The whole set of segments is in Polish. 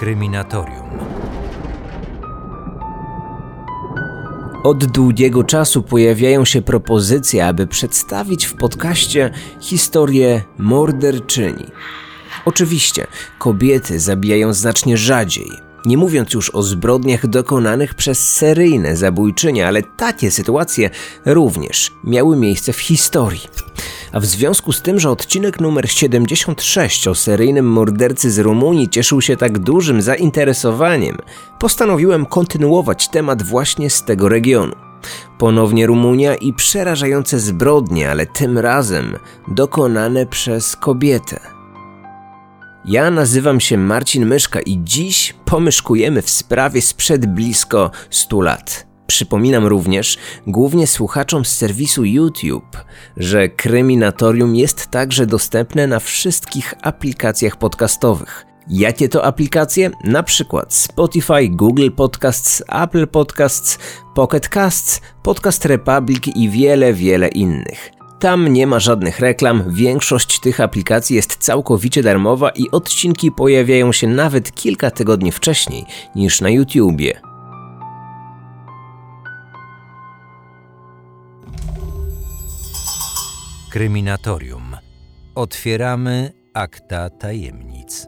Kryminatorium. Od długiego czasu pojawiają się propozycje, aby przedstawić w podcaście historię morderczyni. Oczywiście, kobiety zabijają znacznie rzadziej, nie mówiąc już o zbrodniach dokonanych przez seryjne zabójczynie, ale takie sytuacje również miały miejsce w historii. A w związku z tym, że odcinek numer 76 o seryjnym mordercy z Rumunii cieszył się tak dużym zainteresowaniem, postanowiłem kontynuować temat właśnie z tego regionu. Ponownie Rumunia i przerażające zbrodnie, ale tym razem dokonane przez kobietę. Ja nazywam się Marcin Myszka i dziś pomyszkujemy w sprawie sprzed blisko 100 lat. Przypominam również, głównie słuchaczom z serwisu YouTube, że Kryminatorium jest także dostępne na wszystkich aplikacjach podcastowych. Jakie to aplikacje? Na przykład Spotify, Google Podcasts, Apple Podcasts, Pocket Casts, Podcast Republic i wiele, wiele innych. Tam nie ma żadnych reklam, większość tych aplikacji jest całkowicie darmowa i odcinki pojawiają się nawet kilka tygodni wcześniej niż na YouTubie. Kryminatorium. Otwieramy akta tajemnic.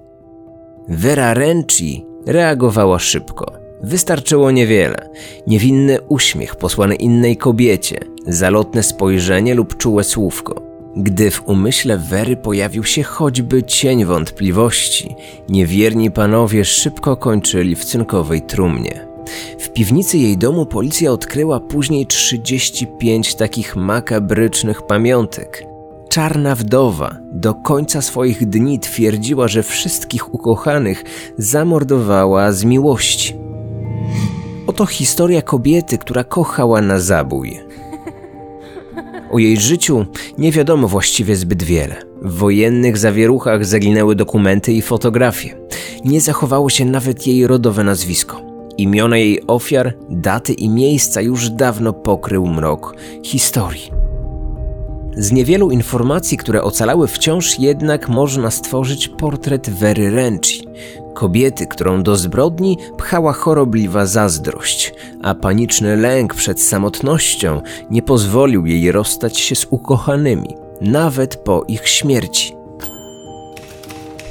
Vera Renci reagowała szybko. Wystarczyło niewiele. Niewinny uśmiech posłany innej kobiecie, zalotne spojrzenie lub czułe słówko. Gdy w umyśle Wery pojawił się choćby cień wątpliwości, niewierni panowie szybko kończyli w cynkowej trumnie. W piwnicy jej domu policja odkryła później 35 takich makabrycznych pamiątek. Czarna wdowa do końca swoich dni twierdziła, że wszystkich ukochanych zamordowała z miłości. Oto historia kobiety, która kochała na zabój. O jej życiu nie wiadomo właściwie zbyt wiele. W wojennych zawieruchach zaginęły dokumenty i fotografie. Nie zachowało się nawet jej rodowe nazwisko. Imiona jej ofiar, daty i miejsca już dawno pokrył mrok historii. Z niewielu informacji, które ocalały wciąż jednak można stworzyć portret Wery Renci, kobiety, którą do zbrodni pchała chorobliwa zazdrość, a paniczny lęk przed samotnością nie pozwolił jej rozstać się z ukochanymi, nawet po ich śmierci.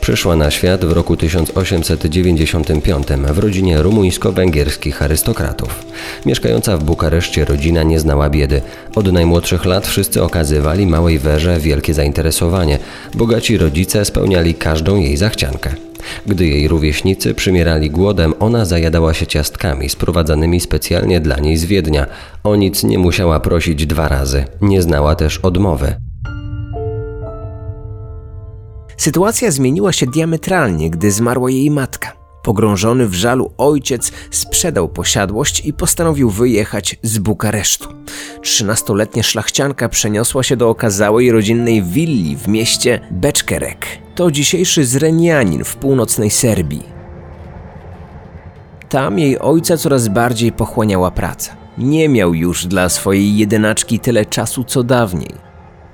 Przyszła na świat w roku 1895 w rodzinie rumuńsko-węgierskich arystokratów. Mieszkająca w Bukareszcie rodzina nie znała biedy. Od najmłodszych lat wszyscy okazywali małej Werze wielkie zainteresowanie. Bogaci rodzice spełniali każdą jej zachciankę. Gdy jej rówieśnicy przymierali głodem, ona zajadała się ciastkami sprowadzanymi specjalnie dla niej z Wiednia. O nic nie musiała prosić dwa razy. Nie znała też odmowy. Sytuacja zmieniła się diametralnie, gdy zmarła jej matka. Pogrążony w żalu ojciec sprzedał posiadłość i postanowił wyjechać z Bukaresztu. Trzynastoletnia szlachcianka przeniosła się do okazałej rodzinnej willi w mieście Beczkerek. To dzisiejszy Zrenianin w północnej Serbii. Tam jej ojca coraz bardziej pochłaniała praca. Nie miał już dla swojej jedynaczki tyle czasu co dawniej.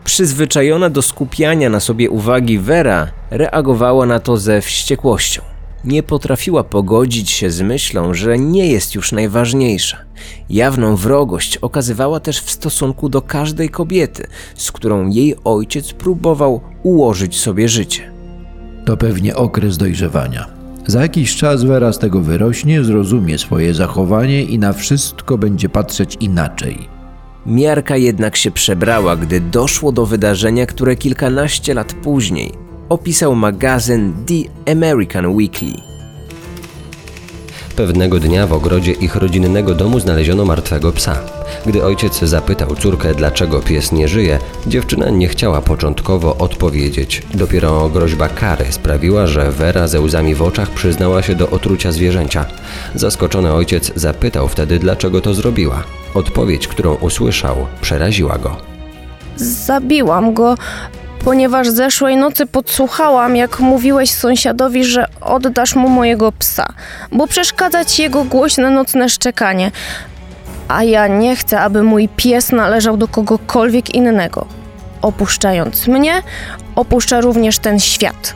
Przyzwyczajona do skupiania na sobie uwagi Vera reagowała na to ze wściekłością. Nie potrafiła pogodzić się z myślą, że nie jest już najważniejsza. Jawną wrogość okazywała też w stosunku do każdej kobiety, z którą jej ojciec próbował ułożyć sobie życie. To pewnie okres dojrzewania. Za jakiś czas Vera z tego wyrośnie, zrozumie swoje zachowanie i na wszystko będzie patrzeć inaczej. Miarka jednak się przebrała, gdy doszło do wydarzenia, które kilkanaście lat później opisał magazyn The American Weekly. Pewnego dnia w ogrodzie ich rodzinnego domu znaleziono martwego psa. Gdy ojciec zapytał córkę, dlaczego pies nie żyje, dziewczyna nie chciała początkowo odpowiedzieć. Dopiero groźba kary sprawiła, że Vera ze łzami w oczach przyznała się do otrucia zwierzęcia. Zaskoczony ojciec zapytał wtedy, dlaczego to zrobiła. Odpowiedź, którą usłyszał, przeraziła go. Zabiłam go, ponieważ zeszłej nocy podsłuchałam, jak mówiłeś sąsiadowi, że oddasz mu mojego psa, bo przeszkadza ci jego głośne nocne szczekanie. A ja nie chcę, aby mój pies należał do kogokolwiek innego. Opuszczając mnie, opuszcza również ten świat.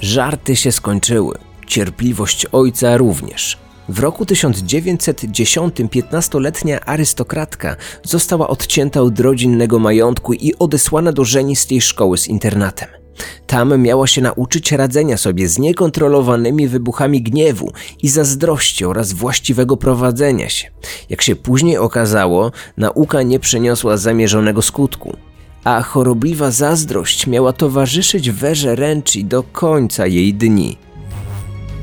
Żarty się skończyły. Cierpliwość ojca również. W roku 1910 15-letnia arystokratka została odcięta od rodzinnego majątku i odesłana do żenistej szkoły z internatem. Tam miała się nauczyć radzenia sobie z niekontrolowanymi wybuchami gniewu i zazdrości oraz właściwego prowadzenia się. Jak się później okazało, nauka nie przyniosła zamierzonego skutku, a chorobliwa zazdrość miała towarzyszyć Werze Ręczy do końca jej dni.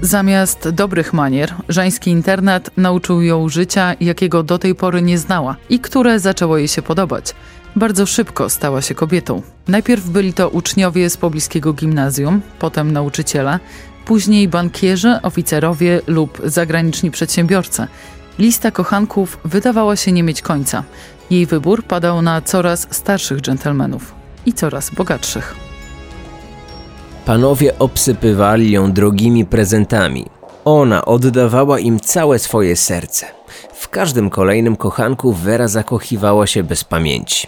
Zamiast dobrych manier, żeński internat nauczył ją życia, jakiego do tej pory nie znała i które zaczęło jej się podobać. Bardzo szybko stała się kobietą. Najpierw byli to uczniowie z pobliskiego gimnazjum, potem nauczyciele, później bankierzy, oficerowie lub zagraniczni przedsiębiorcy. Lista kochanków wydawała się nie mieć końca. Jej wybór padał na coraz starszych dżentelmenów i coraz bogatszych. Panowie obsypywali ją drogimi prezentami. Ona oddawała im całe swoje serce. W każdym kolejnym kochanku Vera zakochiwała się bez pamięci.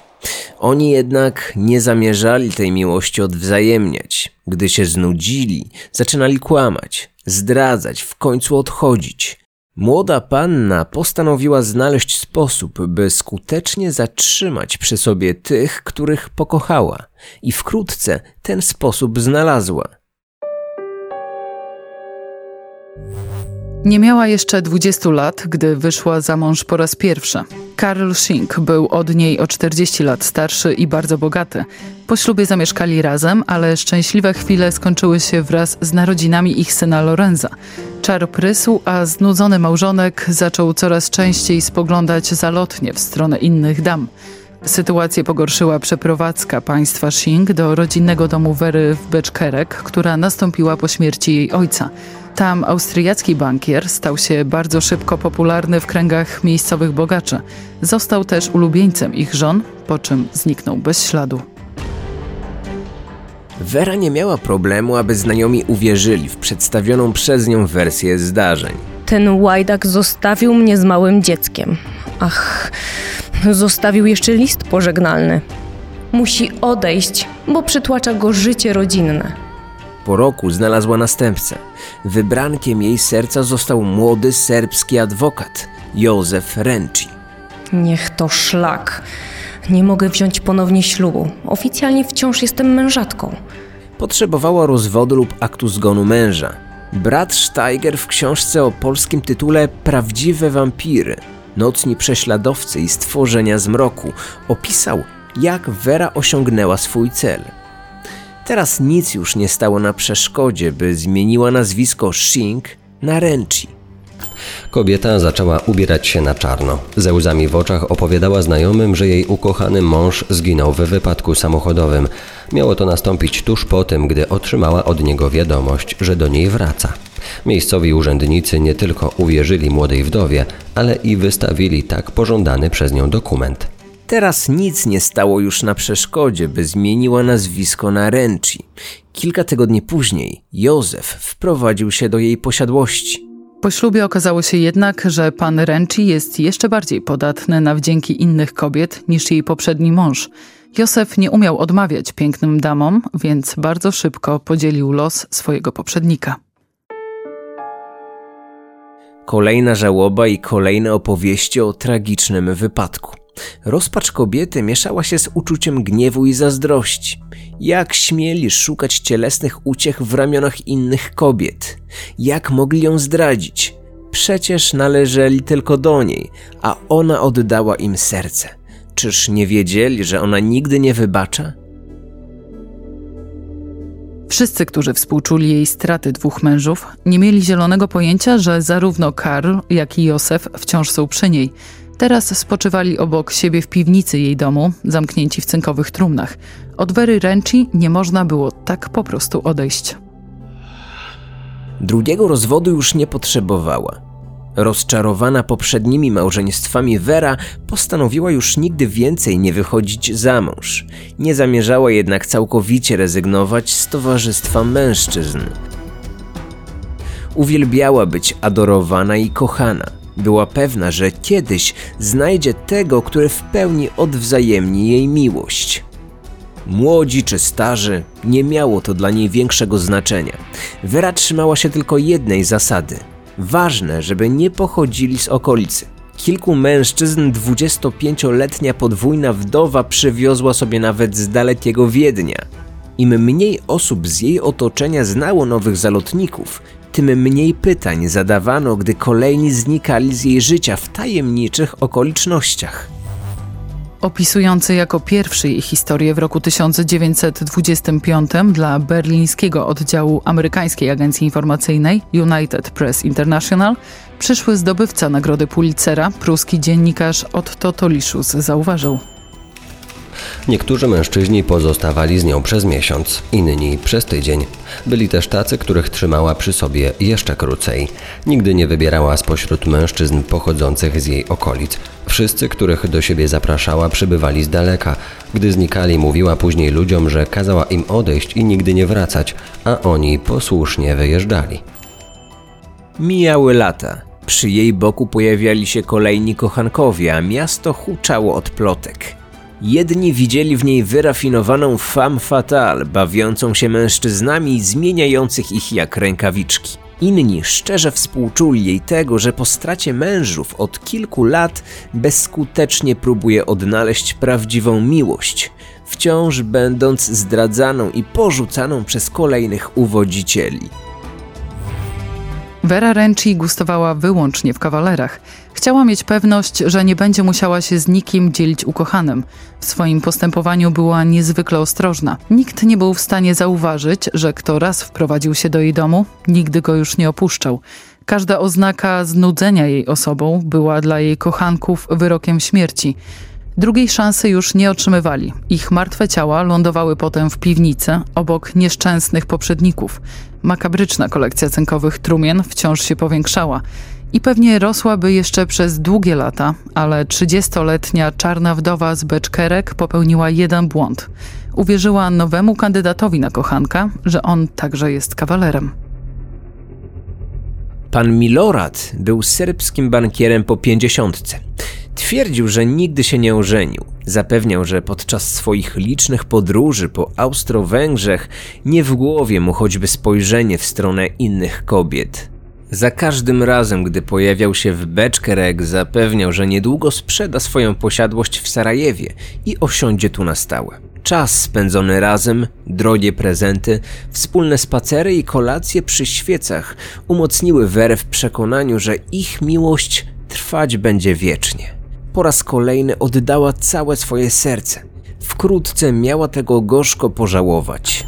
Oni jednak nie zamierzali tej miłości odwzajemniać. Gdy się znudzili, zaczynali kłamać, zdradzać, w końcu odchodzić. Młoda panna postanowiła znaleźć sposób, by skutecznie zatrzymać przy sobie tych, których pokochała, i wkrótce ten sposób znalazła. Nie miała jeszcze 20 lat, gdy wyszła za mąż po raz pierwszy. Karl Schink był od niej o 40 lat starszy i bardzo bogaty. Po ślubie zamieszkali razem, ale szczęśliwe chwile skończyły się wraz z narodzinami ich syna Lorenza. Czar prysł, a znudzony małżonek zaczął coraz częściej spoglądać zalotnie w stronę innych dam. Sytuację pogorszyła przeprowadzka państwa Shing do rodzinnego domu Wery w Beczkerek, która nastąpiła po śmierci jej ojca. Tam austriacki bankier stał się bardzo szybko popularny w kręgach miejscowych bogaczy. Został też ulubieńcem ich żon, po czym zniknął bez śladu. Vera nie miała problemu, aby znajomi uwierzyli w przedstawioną przez nią wersję zdarzeń. Ten łajdak zostawił mnie z małym dzieckiem. Ach, zostawił jeszcze list pożegnalny. Musi odejść, bo przytłacza go życie rodzinne. Po roku znalazła następcę. Wybrankiem jej serca został młody serbski adwokat Józef Renci. Niech to szlak. Nie mogę wziąć ponownie ślubu. Oficjalnie wciąż jestem mężatką. Potrzebowała rozwodu lub aktu zgonu męża. Brat Steiger w książce o polskim tytule Prawdziwe wampiry, nocni prześladowcy i stworzenia zmroku opisał, jak Vera osiągnęła swój cel. Teraz nic już nie stało na przeszkodzie, by zmieniła nazwisko Shink na Renci. Kobieta zaczęła ubierać się na czarno. Ze łzami w oczach opowiadała znajomym, że jej ukochany mąż zginął w wypadku samochodowym. Miało to nastąpić tuż po tym, gdy otrzymała od niego wiadomość, że do niej wraca. Miejscowi urzędnicy nie tylko uwierzyli młodej wdowie, ale i wystawili tak pożądany przez nią dokument. Teraz nic nie stało już na przeszkodzie, by zmieniła nazwisko na Renci. Kilka tygodni później Józef wprowadził się do jej posiadłości. Po ślubie okazało się jednak, że pan Renci jest jeszcze bardziej podatny na wdzięki innych kobiet niż jej poprzedni mąż. Józef nie umiał odmawiać pięknym damom, więc bardzo szybko podzielił los swojego poprzednika. Kolejna żałoba i kolejne opowieści o tragicznym wypadku. Rozpacz kobiety mieszała się z uczuciem gniewu i zazdrości. Jak śmieli szukać cielesnych uciech w ramionach innych kobiet? Jak mogli ją zdradzić? Przecież należeli tylko do niej, a ona oddała im serce. Czyż nie wiedzieli, że ona nigdy nie wybacza? Wszyscy, którzy współczuli jej straty dwóch mężów, nie mieli zielonego pojęcia, że zarówno Karl, jak i Józef wciąż są przy niej. Teraz spoczywali obok siebie w piwnicy jej domu, zamknięci w cynkowych trumnach. Od Wery Renci nie można było tak po prostu odejść. Drugiego rozwodu już nie potrzebowała. Rozczarowana poprzednimi małżeństwami Vera postanowiła już nigdy więcej nie wychodzić za mąż. Nie zamierzała jednak całkowicie rezygnować z towarzystwa mężczyzn. Uwielbiała być adorowana i kochana. Była pewna, że kiedyś znajdzie tego, który w pełni odwzajemni jej miłość. Młodzi czy starzy, nie miało to dla niej większego znaczenia. Wera trzymała się tylko jednej zasady. Ważne, żeby nie pochodzili z okolicy. Kilku mężczyzn 25-letnia podwójna wdowa przywiozła sobie nawet z dalekiego Wiednia. Im mniej osób z jej otoczenia znało nowych zalotników, tym mniej pytań zadawano, gdy kolejni znikali z jej życia w tajemniczych okolicznościach. Opisujący jako pierwszy jej historię w roku 1925 dla berlińskiego oddziału amerykańskiej agencji informacyjnej United Press International, przyszły zdobywca nagrody Pulitzera, pruski dziennikarz Otto Toliszus zauważył. Niektórzy mężczyźni pozostawali z nią przez miesiąc, inni przez tydzień. Byli też tacy, których trzymała przy sobie jeszcze krócej. Nigdy nie wybierała spośród mężczyzn pochodzących z jej okolic. Wszyscy, których do siebie zapraszała, przybywali z daleka. Gdy znikali, mówiła później ludziom, że kazała im odejść i nigdy nie wracać, a oni posłusznie wyjeżdżali. Mijały lata. Przy jej boku pojawiali się kolejni kochankowie, a miasto huczało od plotek. Jedni widzieli w niej wyrafinowaną femme fatale, bawiącą się mężczyznami zmieniających ich jak rękawiczki. Inni szczerze współczuli jej tego, że po stracie mężów od kilku lat bezskutecznie próbuje odnaleźć prawdziwą miłość, wciąż będąc zdradzaną i porzucaną przez kolejnych uwodzicieli. Vera Renci gustowała wyłącznie w kawalerach. Chciała mieć pewność, że nie będzie musiała się z nikim dzielić ukochanym. W swoim postępowaniu była niezwykle ostrożna. Nikt nie był w stanie zauważyć, że kto raz wprowadził się do jej domu, nigdy go już nie opuszczał. Każda oznaka znudzenia jej osobą była dla jej kochanków wyrokiem śmierci. Drugiej szansy już nie otrzymywali. Ich martwe ciała lądowały potem w piwnicy obok nieszczęsnych poprzedników. Makabryczna kolekcja cynkowych trumien wciąż się powiększała i pewnie rosłaby jeszcze przez długie lata, ale 30-letnia czarna wdowa z Beczkerek popełniła jeden błąd. Uwierzyła nowemu kandydatowi na kochanka, że on także jest kawalerem. Pan Milorad był serbskim bankierem po pięćdziesiątce. Twierdził, że nigdy się nie ożenił. Zapewniał, że podczas swoich licznych podróży po Austro-Węgrzech nie w głowie mu choćby spojrzenie w stronę innych kobiet. Za każdym razem, gdy pojawiał się w Beczkerek, zapewniał, że niedługo sprzeda swoją posiadłość w Sarajewie i osiądzie tu na stałe. Czas spędzony razem, drogie prezenty, wspólne spacery i kolacje przy świecach umocniły Werę w przekonaniu, że ich miłość trwać będzie wiecznie. Po raz kolejny oddała całe swoje serce. Wkrótce miała tego gorzko pożałować.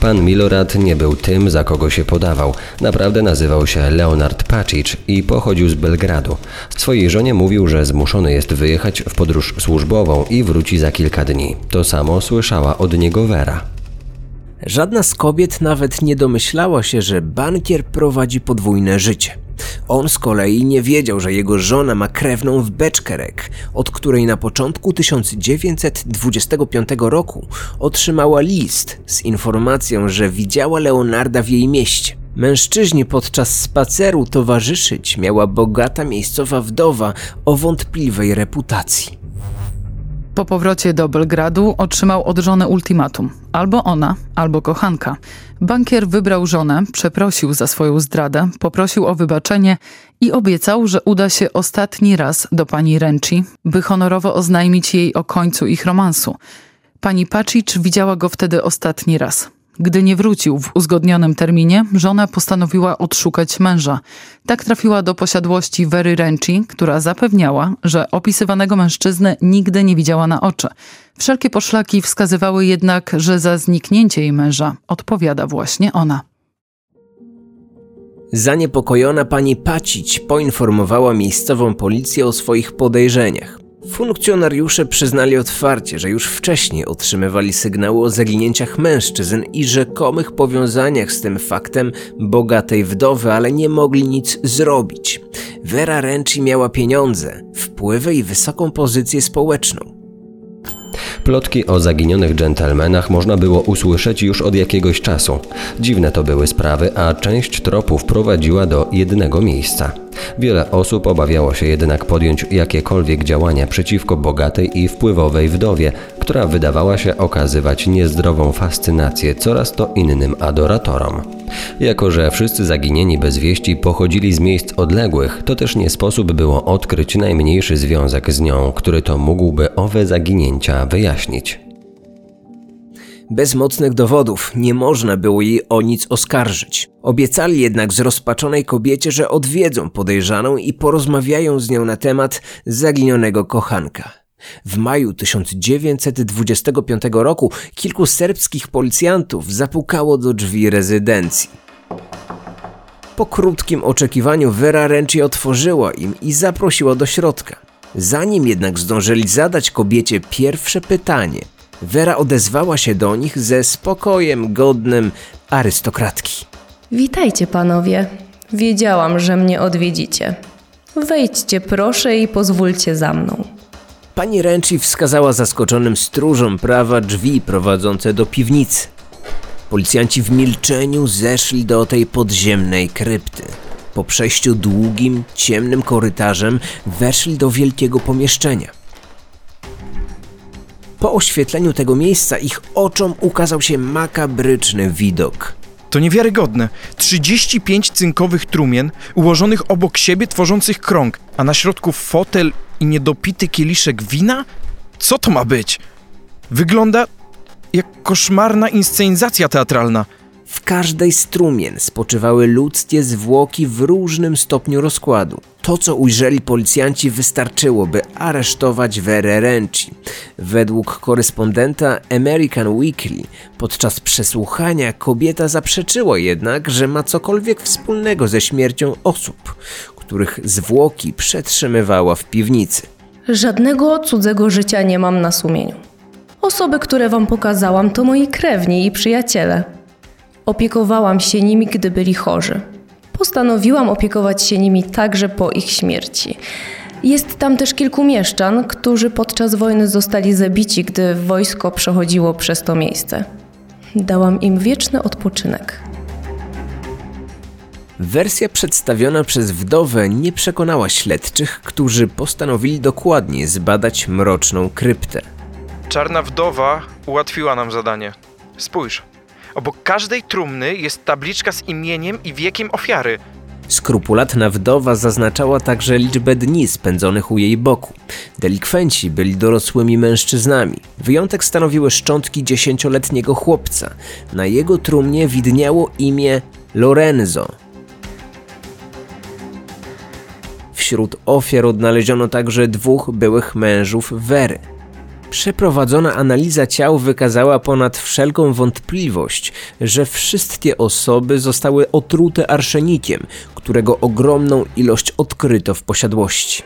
Pan Milorad nie był tym, za kogo się podawał. Naprawdę nazywał się Leonard Pacic i pochodził z Belgradu. Swojej żonie mówił, że zmuszony jest wyjechać w podróż służbową i wróci za kilka dni. To samo słyszała od niego Vera. Żadna z kobiet nawet nie domyślała się, że bankier prowadzi podwójne życie. On z kolei nie wiedział, że jego żona ma krewną w Beczkerek, od której na początku 1925 roku otrzymała list z informacją, że widziała Leonarda w jej mieście. Mężczyźnie podczas spaceru towarzyszyć miała bogata miejscowa wdowa o wątpliwej reputacji. Po powrocie do Belgradu otrzymał od żony ultimatum: albo ona, albo kochanka. Bankier wybrał żonę, przeprosił za swoją zdradę, poprosił o wybaczenie i obiecał, że uda się ostatni raz do pani Renci, by honorowo oznajmić jej o końcu ich romansu. Pani Pacic widziała go wtedy ostatni raz. Gdy nie wrócił w uzgodnionym terminie, żona postanowiła odszukać męża. Tak trafiła do posiadłości Wery Renci, która zapewniała, że opisywanego mężczyznę nigdy nie widziała na oczy. Wszelkie poszlaki wskazywały jednak, że za zniknięcie jej męża odpowiada właśnie ona. Zaniepokojona pani Pacić poinformowała miejscową policję o swoich podejrzeniach. Funkcjonariusze przyznali otwarcie, że już wcześniej otrzymywali sygnały o zaginięciach mężczyzn i rzekomych powiązaniach z tym faktem bogatej wdowy, ale nie mogli nic zrobić. Vera Renci miała pieniądze, wpływy i wysoką pozycję społeczną. Plotki o zaginionych dżentelmenach można było usłyszeć już od jakiegoś czasu. Dziwne to były sprawy, a część tropów prowadziła do jednego miejsca. Wiele osób obawiało się jednak podjąć jakiekolwiek działania przeciwko bogatej i wpływowej wdowie, która wydawała się okazywać niezdrową fascynację coraz to innym adoratorom. Jako, że wszyscy zaginieni bez wieści pochodzili z miejsc odległych, to też nie sposób było odkryć najmniejszy związek z nią, który to mógłby owe zaginięcia wyjaśnić. Bez mocnych dowodów nie można było jej o nic oskarżyć. Obiecali jednak zrozpaczonej kobiecie, że odwiedzą podejrzaną i porozmawiają z nią na temat zaginionego kochanka. W maju 1925 roku kilku serbskich policjantów zapukało do drzwi rezydencji. Po krótkim oczekiwaniu Vera Renci otworzyła im i zaprosiła do środka. Zanim jednak zdążyli zadać kobiecie pierwsze pytanie, Vera odezwała się do nich ze spokojem godnym arystokratki. Witajcie panowie. Wiedziałam, że mnie odwiedzicie. Wejdźcie proszę i pozwólcie za mną. Pani Renci wskazała zaskoczonym stróżom prawa drzwi prowadzące do piwnicy. Policjanci w milczeniu zeszli do tej podziemnej krypty. Po przejściu długim, ciemnym korytarzem weszli do wielkiego pomieszczenia. Po oświetleniu tego miejsca ich oczom ukazał się makabryczny widok. To niewiarygodne. 35 cynkowych trumien ułożonych obok siebie, tworzących krąg, a na środku fotel i niedopity kieliszek wina? Co to ma być? Wygląda jak koszmarna inscenizacja teatralna. W każdej z trumien spoczywały ludzkie zwłoki w różnym stopniu rozkładu. To, co ujrzeli policjanci, wystarczyło, by aresztować Verę Renci. Według korespondenta American Weekly, podczas przesłuchania kobieta zaprzeczyła jednak, że ma cokolwiek wspólnego ze śmiercią osób, których zwłoki przetrzymywała w piwnicy. Żadnego cudzego życia nie mam na sumieniu. Osoby, które wam pokazałam, to moi krewni i przyjaciele. Opiekowałam się nimi, gdy byli chorzy. Postanowiłam opiekować się nimi także po ich śmierci. Jest tam też kilku mieszczan, którzy podczas wojny zostali zabici, gdy wojsko przechodziło przez to miejsce. Dałam im wieczny odpoczynek. Wersja przedstawiona przez wdowę nie przekonała śledczych, którzy postanowili dokładnie zbadać mroczną kryptę. Czarna wdowa ułatwiła nam zadanie. Spójrz. Obok każdej trumny jest tabliczka z imieniem i wiekiem ofiary. Skrupulatna wdowa zaznaczała także liczbę dni spędzonych u jej boku. Delikwenci byli dorosłymi mężczyznami. Wyjątek stanowiły szczątki dziesięcioletniego chłopca. Na jego trumnie widniało imię Lorenzo. Wśród ofiar odnaleziono także dwóch byłych mężów Wery. Przeprowadzona analiza ciał wykazała ponad wszelką wątpliwość, że wszystkie osoby zostały otrute arszenikiem, którego ogromną ilość odkryto w posiadłości.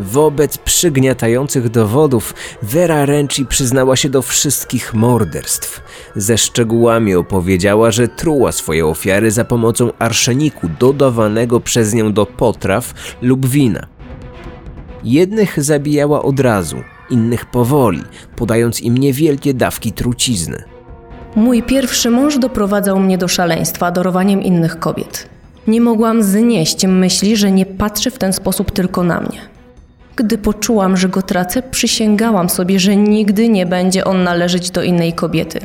Wobec przygniatających dowodów Vera Renci przyznała się do wszystkich morderstw. Ze szczegółami opowiedziała, że truła swoje ofiary za pomocą arszeniku dodawanego przez nią do potraw lub wina. Jednych zabijała od razu, innych powoli, podając im niewielkie dawki trucizny. Mój pierwszy mąż doprowadzał mnie do szaleństwa adorowaniem innych kobiet. Nie mogłam znieść myśli, że nie patrzy w ten sposób tylko na mnie. Gdy poczułam, że go tracę, przysięgałam sobie, że nigdy nie będzie on należeć do innej kobiety.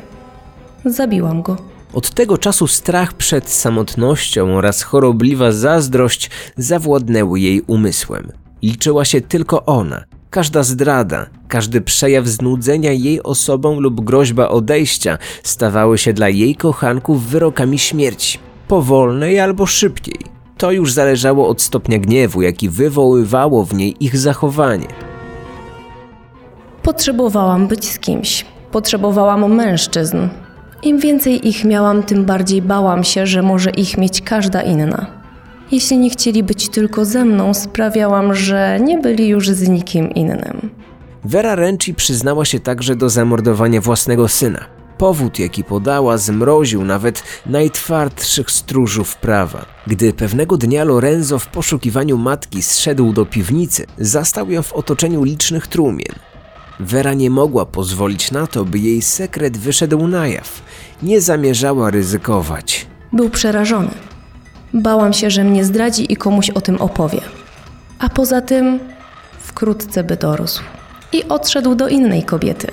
Zabiłam go. Od tego czasu strach przed samotnością oraz chorobliwa zazdrość zawładnęły jej umysłem. Liczyła się tylko ona. Każda zdrada, każdy przejaw znudzenia jej osobą lub groźba odejścia stawały się dla jej kochanków wyrokami śmierci, powolnej albo szybkiej. To już zależało od stopnia gniewu, jaki wywoływało w niej ich zachowanie. Potrzebowałam być z kimś. Potrzebowałam mężczyzn. Im więcej ich miałam, tym bardziej bałam się, że może ich mieć każda inna. Jeśli nie chcieli być tylko ze mną, sprawiałam, że nie byli już z nikim innym. Vera Renci przyznała się także do zamordowania własnego syna. Powód, jaki podała, zmroził nawet najtwardszych stróżów prawa. Gdy pewnego dnia Lorenzo w poszukiwaniu matki zszedł do piwnicy, zastał ją w otoczeniu licznych trumien. Vera nie mogła pozwolić na to, by jej sekret wyszedł na jaw. Nie zamierzała ryzykować. Był przerażony. Bałam się, że mnie zdradzi i komuś o tym opowie. A poza tym wkrótce by dorósł i odszedł do innej kobiety.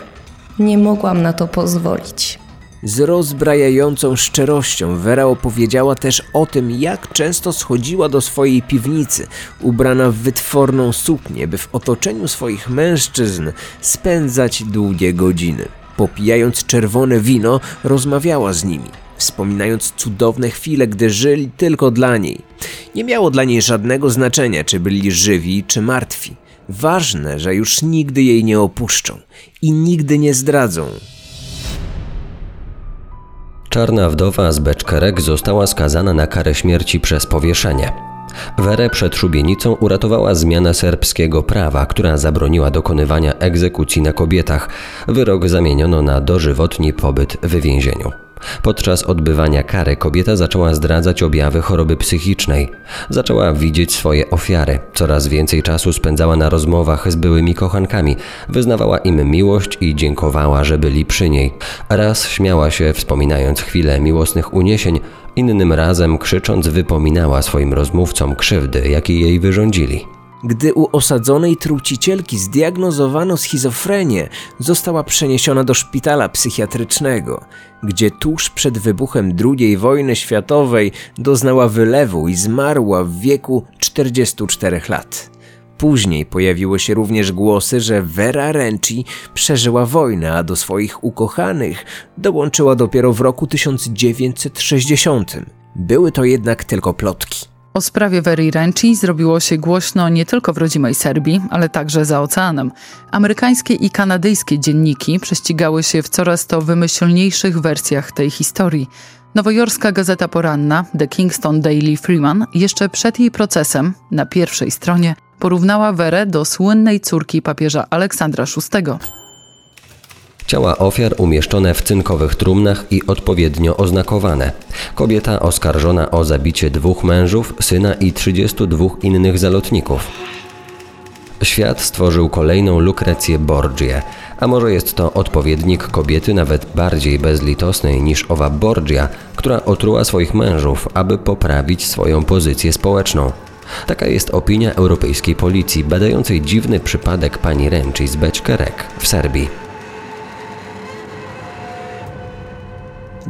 Nie mogłam na to pozwolić. Z rozbrajającą szczerością Vera opowiedziała też o tym, jak często schodziła do swojej piwnicy, ubrana w wytworną suknię, by w otoczeniu swoich mężczyzn spędzać długie godziny. Popijając czerwone wino, rozmawiała z nimi, wspominając cudowne chwile, gdy żyli tylko dla niej. Nie miało dla niej żadnego znaczenia, czy byli żywi, czy martwi. Ważne, że już nigdy jej nie opuszczą i nigdy nie zdradzą. Czarna wdowa z Beczkerek została skazana na karę śmierci przez powieszenie. Werę przed szubienicą uratowała zmiana serbskiego prawa, która zabroniła dokonywania egzekucji na kobietach. Wyrok zamieniono na dożywotni pobyt w więzieniu. Podczas odbywania kary kobieta zaczęła zdradzać objawy choroby psychicznej. Zaczęła widzieć swoje ofiary. Coraz więcej czasu spędzała na rozmowach z byłymi kochankami. Wyznawała im miłość i dziękowała, że byli przy niej. Raz śmiała się, wspominając chwile miłosnych uniesień, innym razem krzycząc wypominała swoim rozmówcom krzywdy, jakie jej wyrządzili. Gdy u osadzonej trucicielki zdiagnozowano schizofrenię, została przeniesiona do szpitala psychiatrycznego, gdzie tuż przed wybuchem II wojny światowej doznała wylewu i zmarła w wieku 44 lat. Później pojawiły się również głosy, że Vera Renci przeżyła wojnę, a do swoich ukochanych dołączyła dopiero w roku 1960. Były to jednak tylko plotki. O sprawie Veri Renci zrobiło się głośno nie tylko w rodzimej Serbii, ale także za oceanem. Amerykańskie i kanadyjskie dzienniki prześcigały się w coraz to wymyślniejszych wersjach tej historii. Nowojorska Gazeta Poranna, The Kingston Daily Freeman, jeszcze przed jej procesem, na pierwszej stronie, porównała Werę do słynnej córki papieża Aleksandra VI. Ciała ofiar umieszczone w cynkowych trumnach i odpowiednio oznakowane. Kobieta oskarżona o zabicie dwóch mężów, syna i 32 innych zalotników. Świat stworzył kolejną Lukrecję Borgię, a może jest to odpowiednik kobiety nawet bardziej bezlitosnej niż owa Borgia, która otruła swoich mężów, aby poprawić swoją pozycję społeczną. Taka jest opinia europejskiej policji badającej dziwny przypadek pani Renci z Beczkerek w Serbii.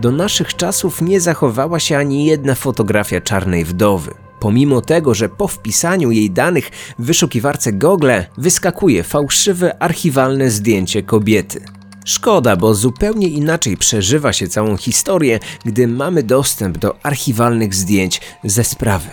Do naszych czasów nie zachowała się ani jedna fotografia czarnej wdowy. Pomimo tego, że po wpisaniu jej danych w wyszukiwarce Google wyskakuje fałszywe archiwalne zdjęcie kobiety. Szkoda, bo zupełnie inaczej przeżywa się całą historię, gdy mamy dostęp do archiwalnych zdjęć ze sprawy.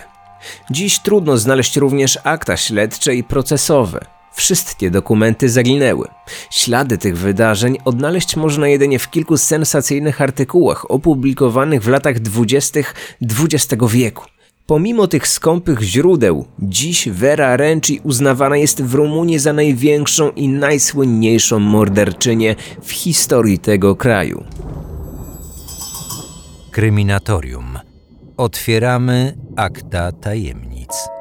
Dziś trudno znaleźć również akta śledcze i procesowe. Wszystkie dokumenty zaginęły. Ślady tych wydarzeń odnaleźć można jedynie w kilku sensacyjnych artykułach opublikowanych w latach dwudziestych XX wieku. Pomimo tych skąpych źródeł, dziś Vera Renci uznawana jest w Rumunii za największą i najsłynniejszą morderczynię w historii tego kraju. Kryminatorium. Otwieramy akta tajemnic.